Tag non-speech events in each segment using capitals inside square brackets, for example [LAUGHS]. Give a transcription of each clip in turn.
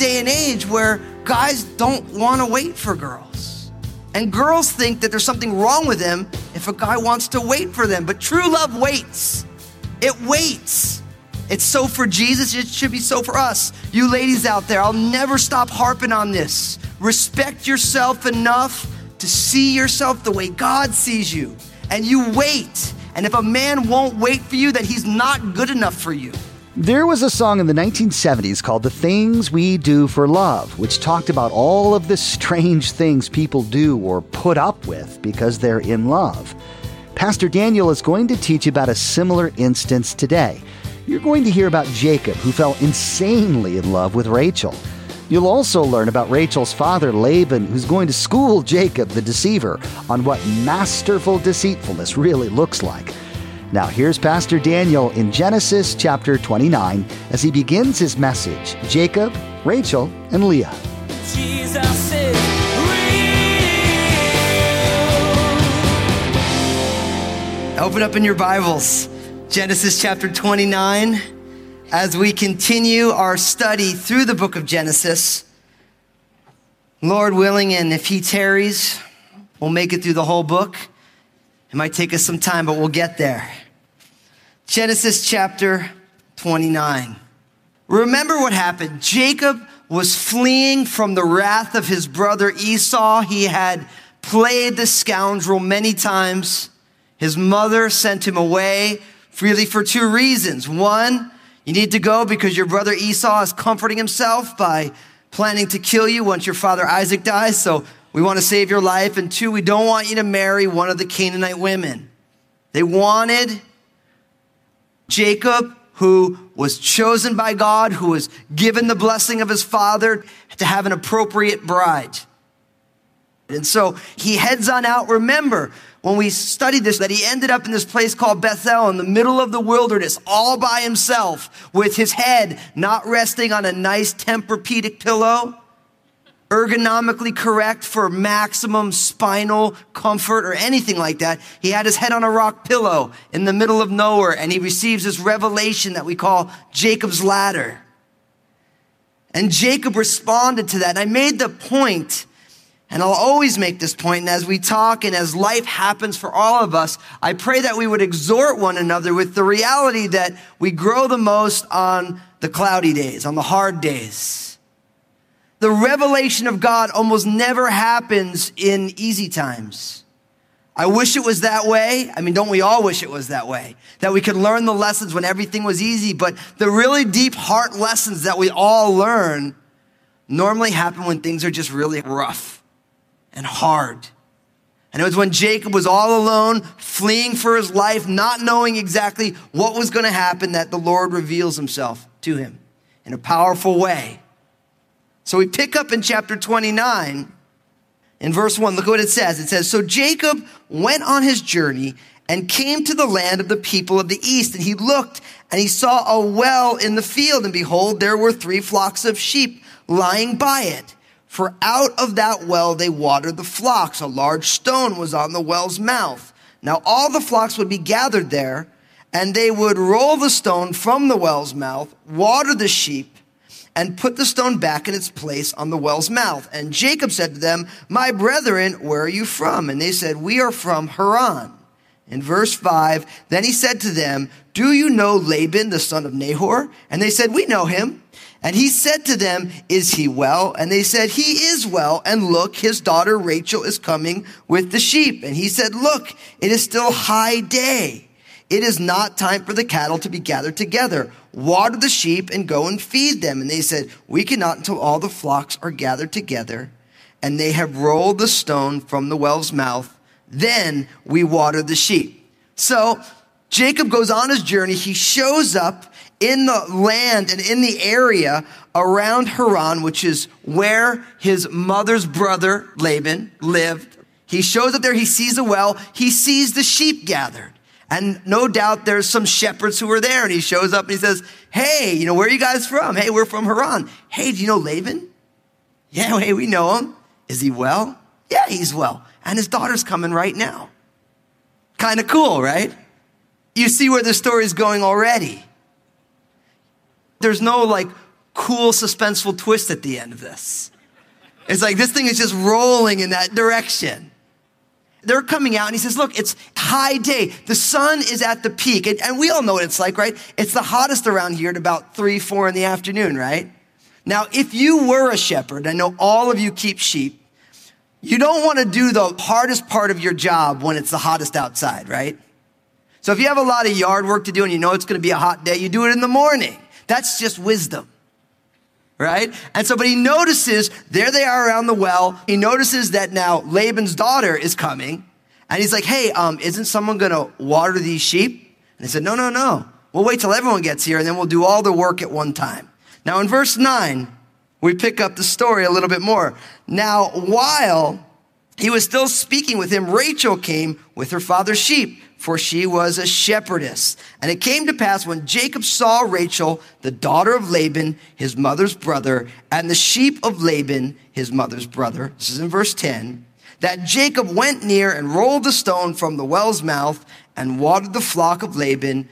day and age where guys don't want to wait for girls. And girls think that there's something wrong with them if a guy wants to wait for them. But true love waits. It waits. It's so for Jesus, it should be so for us. You ladies out there, I'll never stop harping on this. Respect yourself enough to see yourself the way God sees you. And you wait. And if a man won't wait for you, then he's not good enough for you. There was a song in the 1970s called The Things We Do for Love, which talked about all of the strange things people do or put up with because they're in love. Pastor Daniel is going to teach about a similar instance today. You're going to hear about Jacob, who fell insanely in love with Rachel. You'll also learn about Rachel's father, Laban, who's going to school Jacob, the deceiver, on what masterful deceitfulness really looks like. Now, here's Pastor Daniel in Genesis chapter 29 as he begins his message Jacob, Rachel, and Leah. Jesus is real. Open up in your Bibles, Genesis chapter 29, as we continue our study through the book of Genesis. Lord willing, and if He tarries, we'll make it through the whole book. It might take us some time, but we'll get there. Genesis chapter 29. Remember what happened. Jacob was fleeing from the wrath of his brother Esau. He had played the scoundrel many times. His mother sent him away freely for two reasons. One, you need to go because your brother Esau is comforting himself by planning to kill you once your father Isaac dies. So we want to save your life. And two, we don't want you to marry one of the Canaanite women. They wanted Jacob, who was chosen by God, who was given the blessing of his father to have an appropriate bride. And so he heads on out. Remember, when we studied this, that he ended up in this place called Bethel in the middle of the wilderness, all by himself, with his head not resting on a nice Tempur-Pedic pillow, ergonomically correct for maximum spinal comfort or anything like that. He had his head on a rock pillow in the middle of nowhere and he receives this revelation that we call Jacob's ladder. And Jacob responded to that. And I made the point, and I'll always make this point, and as we talk and as life happens for all of us, I pray that we would exhort one another with the reality that we grow the most on the cloudy days, on the hard days the revelation of God almost never happens in easy times. I wish it was that way. I mean, don't we all wish it was that way? That we could learn the lessons when everything was easy, but the really deep heart lessons that we all learn normally happen when things are just really rough and hard. And it was when Jacob was all alone, fleeing for his life, not knowing exactly what was going to happen, that the Lord reveals himself to him in a powerful way. So we pick up in chapter 29 in verse 1. Look what it says. It says, So Jacob went on his journey and came to the land of the people of the east. And he looked and he saw a well in the field. And behold, there were three flocks of sheep lying by it. For out of that well they watered the flocks. A large stone was on the well's mouth. Now all the flocks would be gathered there, and they would roll the stone from the well's mouth, water the sheep, and put the stone back in its place on the well's mouth. And Jacob said to them, My brethren, where are you from? And they said, We are from Haran. In verse 5, then he said to them, Do you know Laban, the son of Nahor? And they said, We know him. And he said to them, Is he well? And they said, He is well. And look, his daughter Rachel is coming with the sheep. And he said, Look, it is still high day. It is not time for the cattle to be gathered together. Water the sheep and go and feed them. And they said, We cannot until all the flocks are gathered together. And they have rolled the stone from the well's mouth. Then we water the sheep. So Jacob goes on his journey. He shows up in the land and in the area around Haran, which is where his mother's brother Laban lived. He shows up there. He sees a well. He sees the sheep gathered. And no doubt there's some shepherds who are there. And he shows up and he says, Hey, you know, where are you guys from? Hey, we're from Haran. Hey, do you know Laban? Yeah, [LAUGHS] hey, we know him. Is he well? Yeah, he's well. And his daughter's coming right now. Kind of cool, right? You see where the story's going already. There's no like cool, suspenseful twist at the end of this. It's like this thing is just rolling in that direction. They're coming out and he says, Look, it's high day. The sun is at the peak. And, and, we all know what it's like, right? It's the hottest around here at about three, four in the afternoon, right? Now, if you were a shepherd, I know all of you keep sheep, you don't want to do the hardest part of your job when it's the hottest outside, right? So if you have a lot of yard work to do and you know it's going to be a hot day, you do it in the morning. That's just wisdom right? And so, but he notices there they are around the well. He notices that now Laban's daughter is coming. And he's like, hey, um, isn't someone going to water these sheep? And they said, no, no, no. We'll wait till everyone gets here and then we'll do all the work at one time. Now, in verse 9, we pick up the story a little bit more. Now, while he was still speaking with him, Rachel came with her father's sheep for she was a shepherdess. And it came to pass when Jacob saw Rachel, the daughter of Laban, his mother's brother, and the sheep of Laban, his mother's brother, this is in verse 10, that Jacob went near and rolled the stone from the well's mouth and watered the flock of Laban,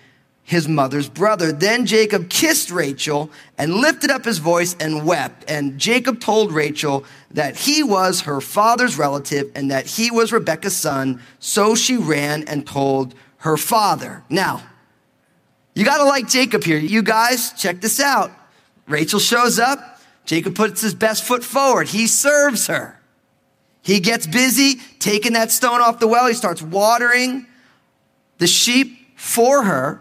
his mother's brother. Then Jacob kissed Rachel and lifted up his voice and wept. And Jacob told Rachel that he was her father's relative and that he was Rebekah's son. So she ran and told her father. Now, you gotta like Jacob here. You guys, check this out. Rachel shows up. Jacob puts his best foot forward. He serves her. He gets busy taking that stone off the well. He starts watering the sheep for her.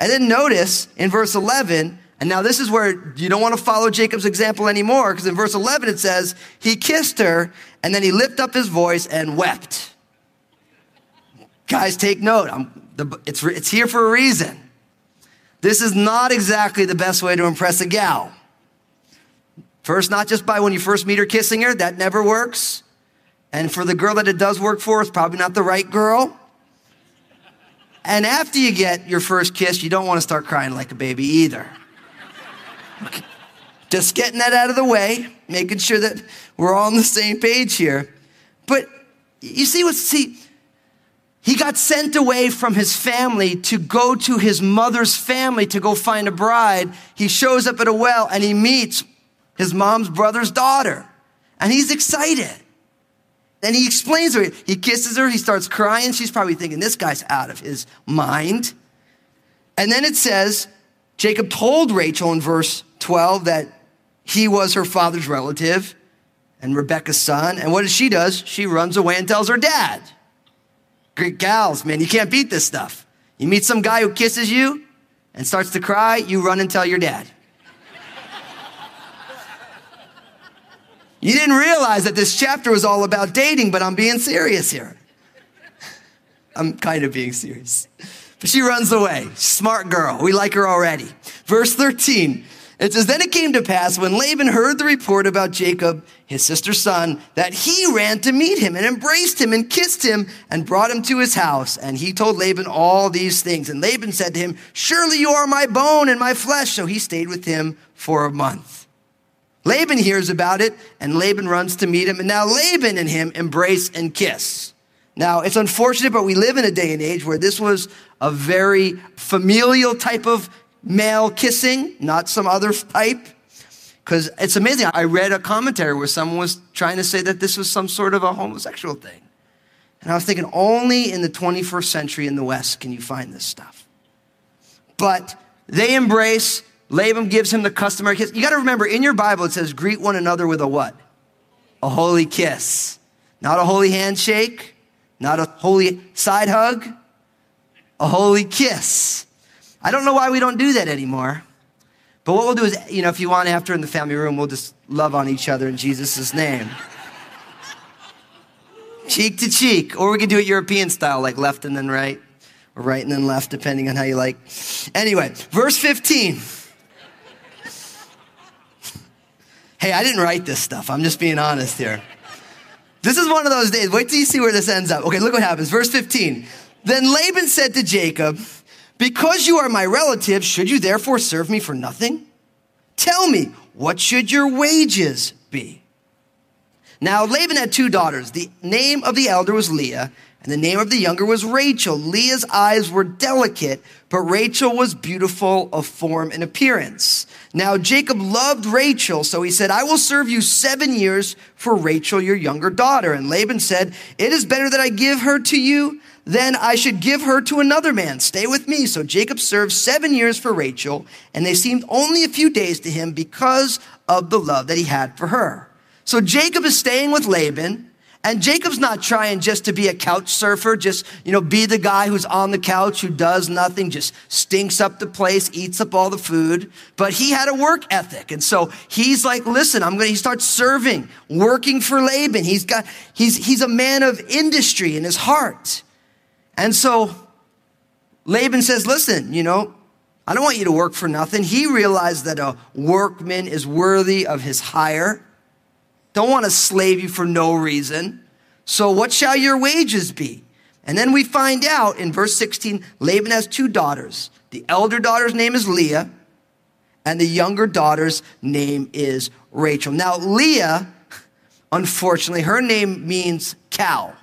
And then notice in verse 11, and now this is where you don't want to follow Jacob's example anymore, because in verse 11 it says, he kissed her, and then he lifted up his voice and wept. Guys, take note. The, it's, it's here for a reason. This is not exactly the best way to impress a gal. First, not just by when you first meet her kissing her, that never works. And for the girl that it does work for, it's probably not the right girl. And after you get your first kiss, you don't want to start crying like a baby either. Okay. Just getting that out of the way, making sure that we're all on the same page here. But you see what, see, he got sent away from his family to go to his mother's family to go find a bride. He shows up at a well and he meets his mom's brother's daughter. And he's excited. And he explains her. He kisses her. He starts crying. She's probably thinking, this guy's out of his mind. And then it says, Jacob told Rachel in verse 12 that he was her father's relative and Rebecca's son. And what does she does? She runs away and tells her dad. Great gals, man, you can't beat this stuff. You meet some guy who kisses you and starts to cry, you run and tell your dad. You didn't realize that this chapter was all about dating, but I'm being serious here. I'm kind of being serious. But she runs away. Smart girl. We like her already. Verse 13. It says, Then it came to pass when Laban heard the report about Jacob, his sister's son, that he ran to meet him and embraced him and kissed him and brought him to his house. And he told Laban all these things. And Laban said to him, Surely you are my bone and my flesh. So he stayed with him for a month. Laban hears about it, and Laban runs to meet him. And now Laban and him embrace and kiss. Now, it's unfortunate, but we live in a day and age where this was a very familial type of male kissing, not some other type. Because it's amazing. I read a commentary where someone was trying to say that this was some sort of a homosexual thing. And I was thinking, only in the 21st century in the West can you find this stuff. But they embrace, Laban gives him the customary kiss. You got to remember, in your Bible, it says, greet one another with a what? A holy kiss. Not a holy handshake, not a holy side hug, a holy kiss. I don't know why we don't do that anymore. But what we'll do is, you know, if you want after in the family room, we'll just love on each other in Jesus' name. [LAUGHS] cheek to cheek. Or we can do it European style, like left and then right, or right and then left, depending on how you like. Anyway, verse 15. Hey, I didn't write this stuff. I'm just being honest here. This is one of those days. Wait till you see where this ends up. Okay, look what happens. Verse 15. Then Laban said to Jacob, Because you are my relative, should you therefore serve me for nothing? Tell me, what should your wages be? Now Laban had two daughters. The name of the elder was Leah, and the name of the younger was Rachel. Leah's eyes were delicate, but Rachel was beautiful of form and appearance. Now Jacob loved Rachel, so he said, I will serve you seven years for Rachel, your younger daughter. And Laban said, It is better that I give her to you than I should give her to another man. Stay with me. So Jacob served seven years for Rachel, and they seemed only a few days to him because of the love that he had for her. So Jacob is staying with Laban. And Jacob's not trying just to be a couch surfer, just, you know, be the guy who's on the couch, who does nothing, just stinks up the place, eats up all the food. But he had a work ethic. And so he's like, listen, I'm going to, he starts serving, working for Laban. He's got, he's, he's a man of industry in his heart. And so Laban says, listen, you know, I don't want you to work for nothing. He realized that a workman is worthy of his hire. Don't want to slave you for no reason. So what shall your wages be? And then we find out in verse 16, Laban has two daughters. The elder daughter's name is Leah, and the younger daughter's name is Rachel. Now, Leah, unfortunately, her name means cow.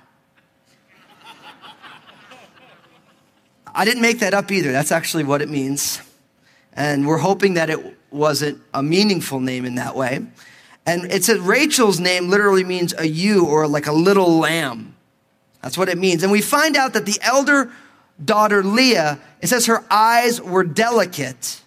I didn't make that up either. That's actually what it means. And we're hoping that it wasn't a meaningful name in that way. And it says Rachel's name literally means a ewe or like a little lamb. That's what it means. And we find out that the elder daughter Leah, it says her eyes were delicate.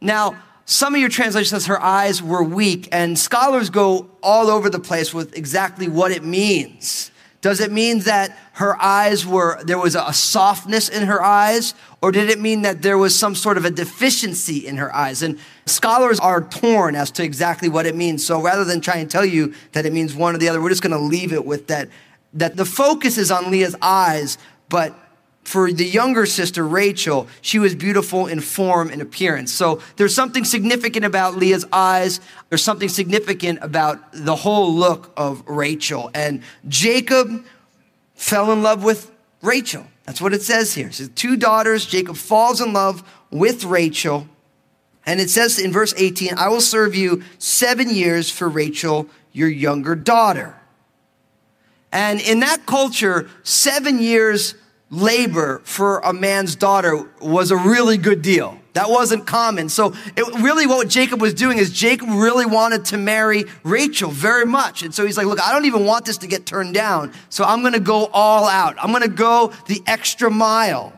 Now, some of your translation says her eyes were weak, and scholars go all over the place with exactly what it means. Does it mean that her eyes were, there was a softness in her eyes? Or did it mean that there was some sort of a deficiency in her eyes? And scholars are torn as to exactly what it means. So rather than try and tell you that it means one or the other, we're just going to leave it with that, that the focus is on Leah's eyes, but for the younger sister, Rachel, she was beautiful in form and appearance. So there's something significant about Leah's eyes. There's something significant about the whole look of Rachel. And Jacob fell in love with Rachel. That's what it says here. It says two daughters. Jacob falls in love with Rachel. And it says in verse 18, I will serve you seven years for Rachel, your younger daughter. And in that culture, seven years labor for a man's daughter was a really good deal. That wasn't common. So it, really what Jacob was doing is Jacob really wanted to marry Rachel very much. And so he's like, look, I don't even want this to get turned down. So I'm going to go all out. I'm going to go the extra mile.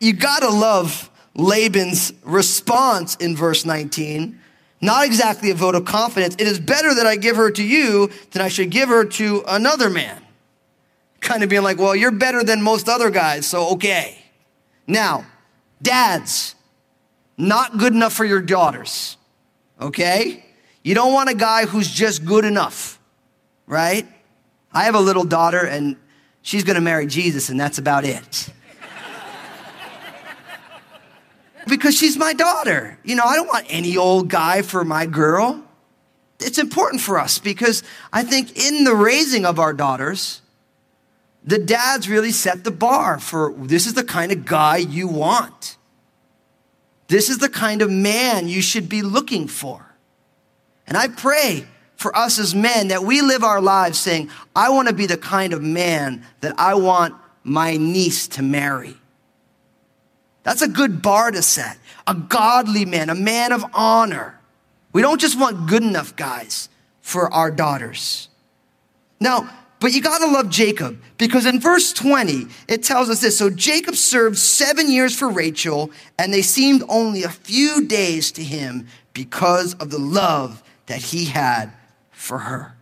You got to love Laban's response in verse 19. Not exactly a vote of confidence. It is better that I give her to you than I should give her to another man kind of being like, well, you're better than most other guys, so okay. Now, dads, not good enough for your daughters, okay? You don't want a guy who's just good enough, right? I have a little daughter and she's gonna marry Jesus, and that's about it. [LAUGHS] because she's my daughter. You know, I don't want any old guy for my girl. It's important for us because I think in the raising of our daughters, the dads really set the bar for this is the kind of guy you want. This is the kind of man you should be looking for. And I pray for us as men that we live our lives saying, I want to be the kind of man that I want my niece to marry. That's a good bar to set. A godly man, a man of honor. We don't just want good enough guys for our daughters. Now, but you gotta love Jacob because in verse 20, it tells us this. So Jacob served seven years for Rachel, and they seemed only a few days to him because of the love that he had for her.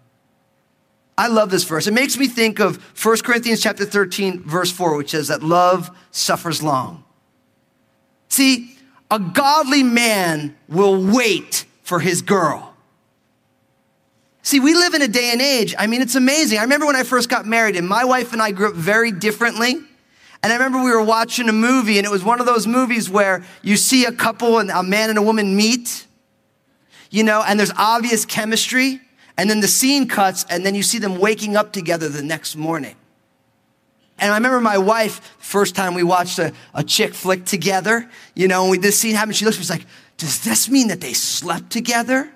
I love this verse. It makes me think of 1 Corinthians chapter 13, verse 4, which says that love suffers long. See, a godly man will wait for his girl. See, we live in a day and age. I mean, it's amazing. I remember when I first got married, and my wife and I grew up very differently. And I remember we were watching a movie, and it was one of those movies where you see a couple and a man and a woman meet, you know, and there's obvious chemistry. And then the scene cuts, and then you see them waking up together the next morning. And I remember my wife, first time we watched a, a chick flick together, you know, and we, this scene happened, she looked, she was like, does this mean that they slept together?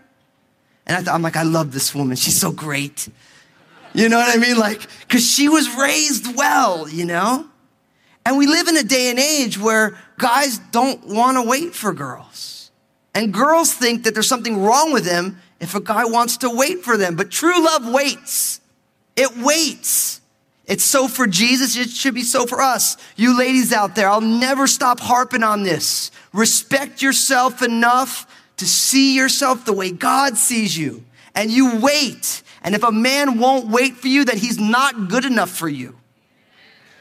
And I thought, I'm like, I love this woman. She's so great. You know what I mean? Like, cause she was raised well, you know? And we live in a day and age where guys don't want to wait for girls. And girls think that there's something wrong with them if a guy wants to wait for them. But true love waits. It waits. It's so for Jesus, it should be so for us. You ladies out there, I'll never stop harping on this. Respect yourself enough to see yourself the way God sees you. And you wait. And if a man won't wait for you, then he's not good enough for you.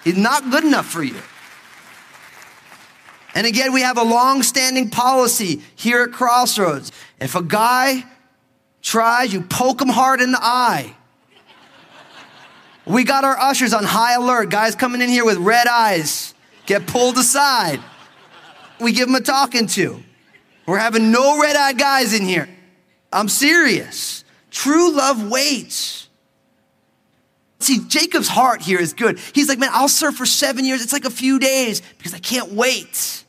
He's not good enough for you. And again, we have a long standing policy here at Crossroads. If a guy tries, you poke him hard in the eye. We got our ushers on high alert. Guys coming in here with red eyes get pulled aside. We give them a talking to. We're having no red eyed guys in here. I'm serious. True love waits. See, Jacob's heart here is good. He's like, man, I'll serve for seven years. It's like a few days because I can't wait.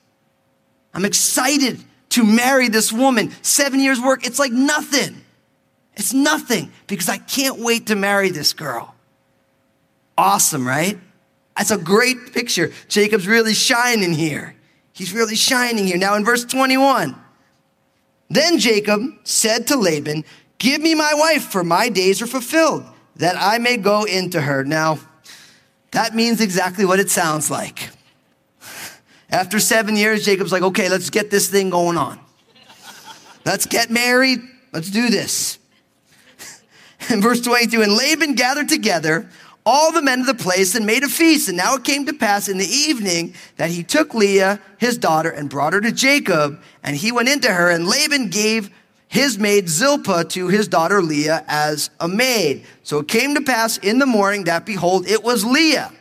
I'm excited to marry this woman. Seven years work, it's like nothing. It's nothing because I can't wait to marry this girl. Awesome, right? That's a great picture. Jacob's really shining here. He's really shining here. Now in verse 21, then Jacob said to Laban, Give me my wife, for my days are fulfilled, that I may go into her. Now, that means exactly what it sounds like. After seven years, Jacob's like, okay, let's get this thing going on. Let's get married. Let's do this. [LAUGHS] In verse 22, and Laban gathered together all the men of the place and made a feast. And now it came to pass in the evening that he took Leah, his daughter, and brought her to Jacob. And he went into her, and Laban gave his maid Zilpah to his daughter Leah as a maid. So it came to pass in the morning that behold, it was Leah.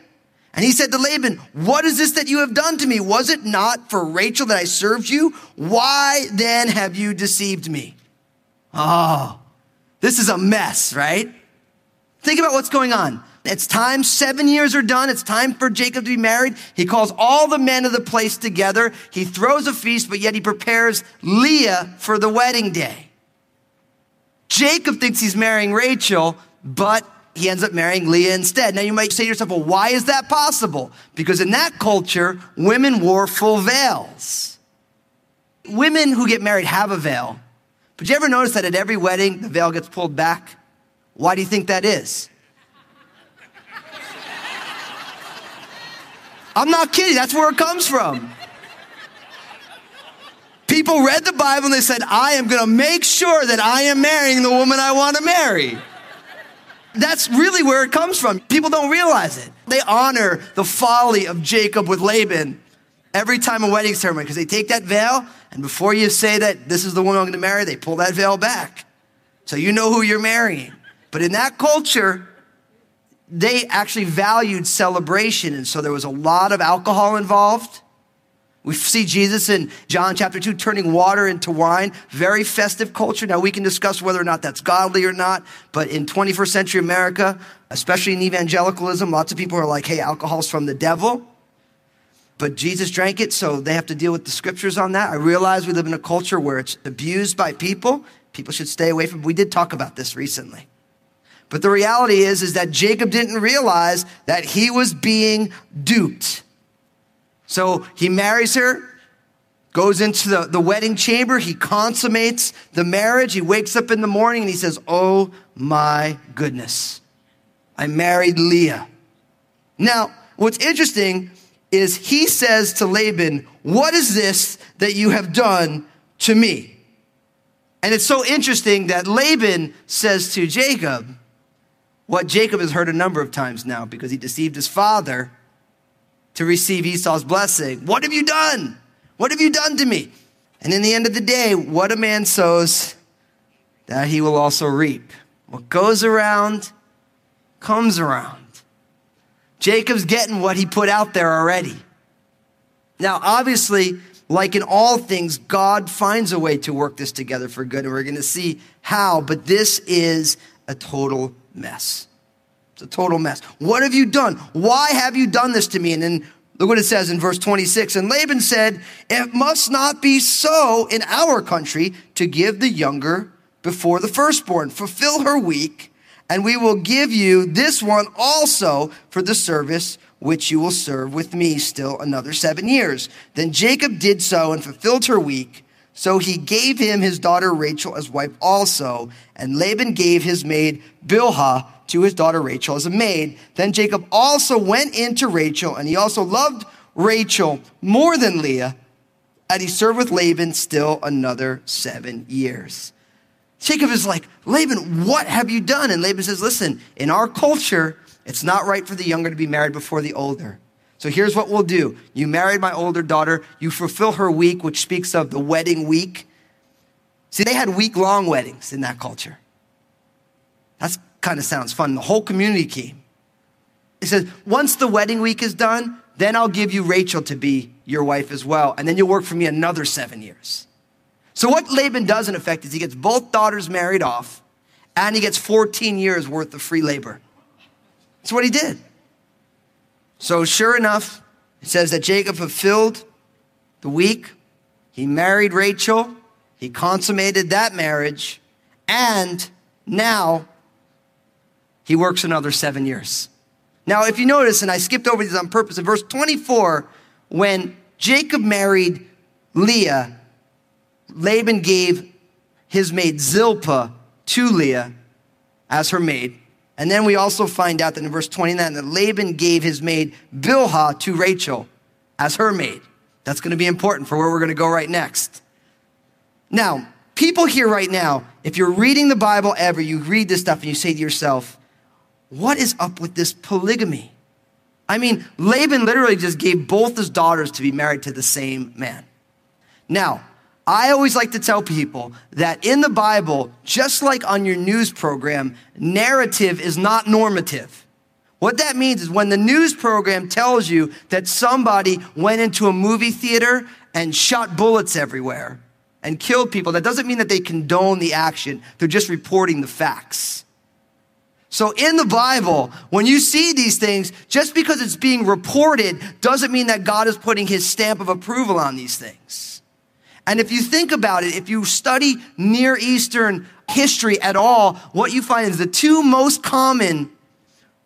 And he said to Laban, What is this that you have done to me? Was it not for Rachel that I served you? Why then have you deceived me? Oh, this is a mess, right? Think about what's going on. It's time, seven years are done. It's time for Jacob to be married. He calls all the men of the place together. He throws a feast, but yet he prepares Leah for the wedding day. Jacob thinks he's marrying Rachel, but he ends up marrying Leah instead. Now you might say to yourself, well, why is that possible? Because in that culture, women wore full veils. Women who get married have a veil. But you ever notice that at every wedding, the veil gets pulled back? Why do you think that is? I'm not kidding. That's where it comes from. People read the Bible and they said, I am going to make sure that I am marrying the woman I want to marry. That's really where it comes from. People don't realize it. They honor the folly of Jacob with Laban every time a wedding ceremony because they take that veil and before you say that this is the woman I'm going to marry, they pull that veil back. So you know who you're marrying. But in that culture, they actually valued celebration. And so there was a lot of alcohol involved. We see Jesus in John chapter 2 turning water into wine. Very festive culture. Now we can discuss whether or not that's godly or not, but in 21st century America, especially in evangelicalism, lots of people are like, hey, alcohol's from the devil. But Jesus drank it, so they have to deal with the scriptures on that. I realize we live in a culture where it's abused by people. People should stay away from. We did talk about this recently. But the reality is, is that Jacob didn't realize that he was being duped. So he marries her, goes into the, the wedding chamber, he consummates the marriage, he wakes up in the morning and he says, Oh my goodness, I married Leah. Now, what's interesting is he says to Laban, What is this that you have done to me? And it's so interesting that Laban says to Jacob, what Jacob has heard a number of times now because he deceived his father to receive Esau's blessing. What have you done? What have you done to me? And in the end of the day, what a man sows, that he will also reap. What goes around comes around. Jacob's getting what he put out there already. Now, obviously, like in all things, God finds a way to work this together for good, and we're going to see how, but this is a total mess. It's a total mess. What have you done? Why have you done this to me? And then look what it says in verse 26. And Laban said, It must not be so in our country to give the younger before the firstborn. Fulfill her week, and we will give you this one also for the service which you will serve with me still another seven years. Then Jacob did so and fulfilled her week. So he gave him his daughter Rachel as wife also, and Laban gave his maid Bilhah to his daughter Rachel as a maid. Then Jacob also went in to Rachel, and he also loved Rachel more than Leah, and he served with Laban still another seven years. Jacob is like, Laban, what have you done? And Laban says, Listen, in our culture, it's not right for the younger to be married before the older. So here's what we'll do. You married my older daughter. You fulfill her week, which speaks of the wedding week. See, they had week long weddings in that culture. That's kind of sounds fun. The whole community came. He says, once the wedding week is done, then I'll give you Rachel to be your wife as well. And then you'll work for me another seven years. So what Laban does in effect is he gets both daughters married off and he gets 14 years worth of free labor. That's what he did. So sure enough, it says that Jacob fulfilled the week. He married Rachel. He consummated that marriage. And now he works another seven years. Now, if you notice, and I skipped over these on purpose, in verse 24, when Jacob married Leah, Laban gave his maid Zilpah to Leah as her maid. And then we also find out that in verse 29 that Laban gave his maid Bilhah to Rachel as her maid. That's going to be important for where we're going to go right next. Now, people here right now, if you're reading the Bible ever, you read this stuff and you say to yourself, what is up with this polygamy? I mean, Laban literally just gave both his daughters to be married to the same man. Now, I always like to tell people that in the Bible, just like on your news program, narrative is not normative. What that means is when the news program tells you that somebody went into a movie theater and shot bullets everywhere and killed people, that doesn't mean that they condone the action. They're just reporting the facts. So in the Bible, when you see these things, just because it's being reported doesn't mean that God is putting his stamp of approval on these things. And if you think about it, if you study Near Eastern history at all, what you find is the two most common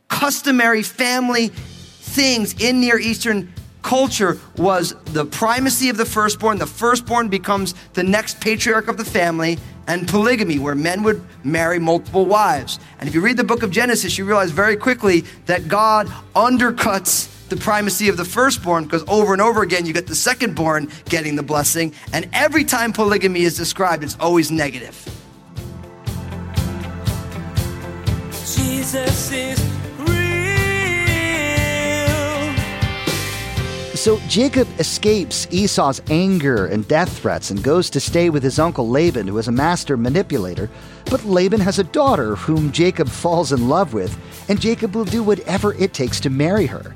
customary family things in Near Eastern culture was the primacy of the firstborn. The firstborn becomes the next patriarch of the family, and polygamy, where men would marry multiple wives. And if you read the book of Genesis, you realize very quickly that God undercuts the primacy of the firstborn because over and over again you get the secondborn getting the blessing. And every time polygamy is described, it's always negative. Jesus is real. So Jacob escapes Esau's anger and death threats and goes to stay with his uncle Laban, who is a master manipulator. But Laban has a daughter whom Jacob falls in love with, and Jacob will do whatever it takes to marry her.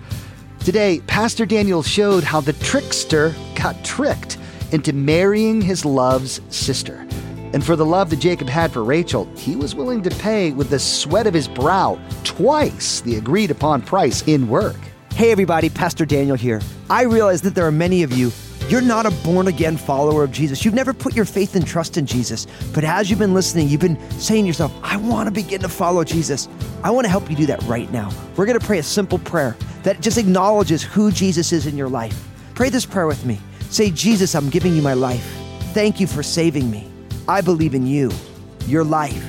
Today, Pastor Daniel showed how the trickster got tricked into marrying his love's sister. And for the love that Jacob had for Rachel, he was willing to pay with the sweat of his brow twice the agreed upon price in work. Hey everybody, Pastor Daniel here. I realize that there are many of you, you're not a born again follower of Jesus. You've never put your faith and trust in Jesus. But as you've been listening, you've been saying to yourself, I want to begin to follow Jesus. I want to help you do that right now. We're going to pray a simple prayer that just acknowledges who Jesus is in your life. Pray this prayer with me. Say, Jesus, I'm giving you my life. Thank you for saving me. I believe in you, your life,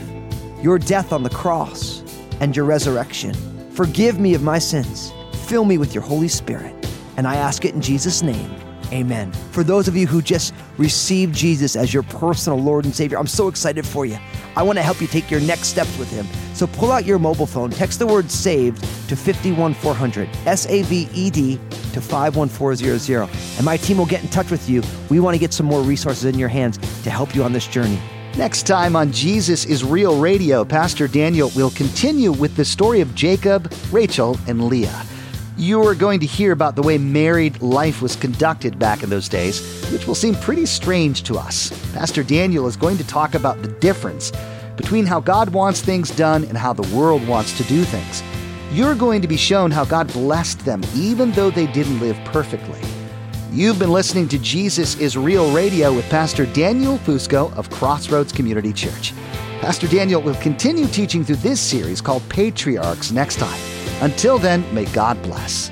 your death on the cross, and your resurrection. Forgive me of my sins. Fill me with your Holy Spirit. And I ask it in Jesus' name. Amen. For those of you who just received Jesus as your personal Lord and Savior, I'm so excited for you. I want to help you take your next steps with Him. So pull out your mobile phone, text the word saved to 51400, S A V E D to 51400, and my team will get in touch with you. We want to get some more resources in your hands to help you on this journey. Next time on Jesus is Real Radio, Pastor Daniel will continue with the story of Jacob, Rachel, and Leah. You are going to hear about the way married life was conducted back in those days, which will seem pretty strange to us. Pastor Daniel is going to talk about the difference between how God wants things done and how the world wants to do things. you're going to be shown how God blessed them even though they didn't live perfectly. You've been listening to Jesus is Real Radio with Pastor Daniel Fusco of Crossroads Community Church. Pastor Daniel will continue teaching through this series called Patriarchs next time. Until then, may God bless.